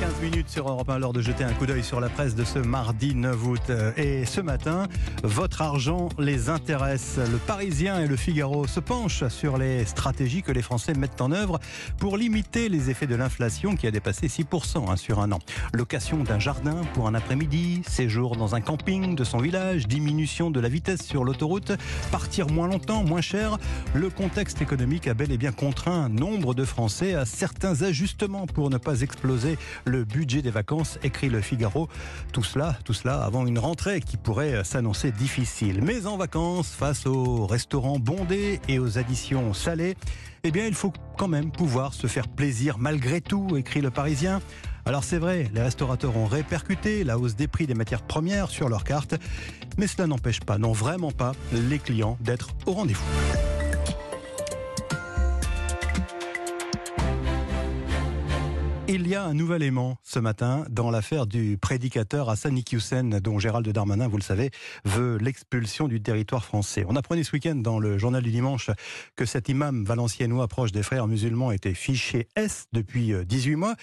15 minutes sur Europe 1, l'heure de jeter un coup d'œil sur la presse de ce mardi 9 août. Et ce matin, votre argent les intéresse. Le Parisien et le Figaro se penchent sur les stratégies que les Français mettent en œuvre pour limiter les effets de l'inflation qui a dépassé 6% hein, sur un an. Location d'un jardin pour un après-midi, séjour dans un camping de son village, diminution de la vitesse sur l'autoroute, partir moins longtemps, moins cher. Le contexte économique a bel et bien contraint nombre de Français à certains ajustements pour ne pas exploser le budget des vacances, écrit le Figaro. Tout cela, tout cela avant une rentrée qui pourrait s'annoncer difficile. Mais en vacances, face aux restaurants bondés et aux additions salées, eh bien, il faut quand même pouvoir se faire plaisir malgré tout, écrit le Parisien. Alors c'est vrai, les restaurateurs ont répercuté la hausse des prix des matières premières sur leurs cartes, mais cela n'empêche pas, non vraiment pas, les clients d'être au rendez-vous. Il y a un nouvel aimant ce matin dans l'affaire du prédicateur Hassan Iqiyoussen, dont Gérald Darmanin, vous le savez, veut l'expulsion du territoire français. On apprenait ce week-end dans le journal du dimanche que cet imam valenciennois proche des frères musulmans était fiché S depuis 18 mois.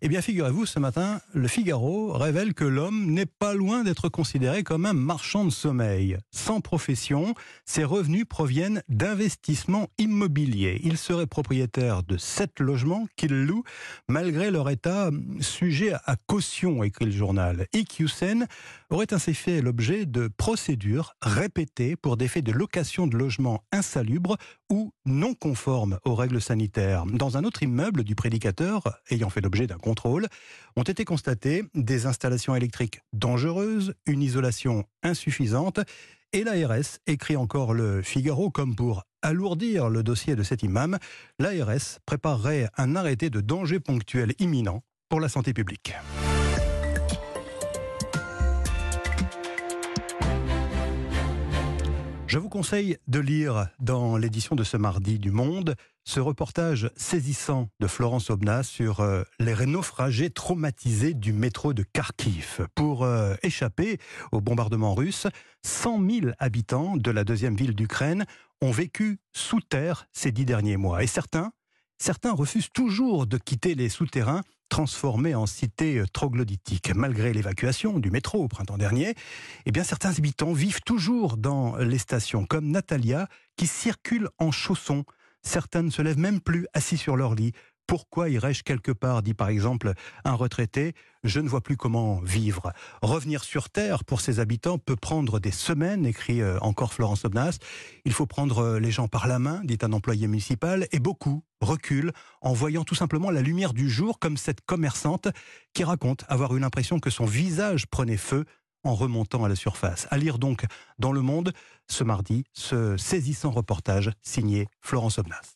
Eh bien, figurez-vous, ce matin, le Figaro révèle que l'homme n'est pas loin d'être considéré comme un marchand de sommeil. Sans profession, ses revenus proviennent d'investissements immobiliers. Il serait propriétaire de sept logements qu'il loue, malgré leur état sujet à caution, écrit le journal. Iqiyoussen aurait ainsi fait l'objet de procédures répétées pour des faits de location de logements insalubres ou non conformes aux règles sanitaires. Dans un autre immeuble du prédicateur, ayant fait l'objet d'un contrôle, ont été constatées des installations électriques dangereuses, une isolation insuffisante et l'ARS, écrit encore le Figaro, comme pour alourdir le dossier de cet imam, l'ARS préparerait un arrêté de danger ponctuel imminent pour la santé publique. Je vous conseille de lire dans l'édition de ce mardi du Monde ce reportage saisissant de Florence Obna sur euh, les naufragés traumatisés du métro de Kharkiv. Pour euh, échapper au bombardement russe, 100 000 habitants de la deuxième ville d'Ukraine ont vécu sous terre ces dix derniers mois. Et certains, certains refusent toujours de quitter les souterrains transformée en cité troglodytique. Malgré l'évacuation du métro au printemps dernier, eh bien certains habitants vivent toujours dans les stations, comme Natalia, qui circule en chaussons. Certains ne se lèvent même plus assis sur leur lit. Pourquoi irais-je quelque part dit par exemple un retraité. Je ne vois plus comment vivre. Revenir sur Terre pour ses habitants peut prendre des semaines, écrit euh, encore Florence Obnas. Il faut prendre euh, les gens par la main, dit un employé municipal, et beaucoup reculent en voyant tout simplement la lumière du jour, comme cette commerçante qui raconte avoir eu l'impression que son visage prenait feu en remontant à la surface. À lire donc dans Le Monde ce mardi ce saisissant reportage signé Florence Obnas.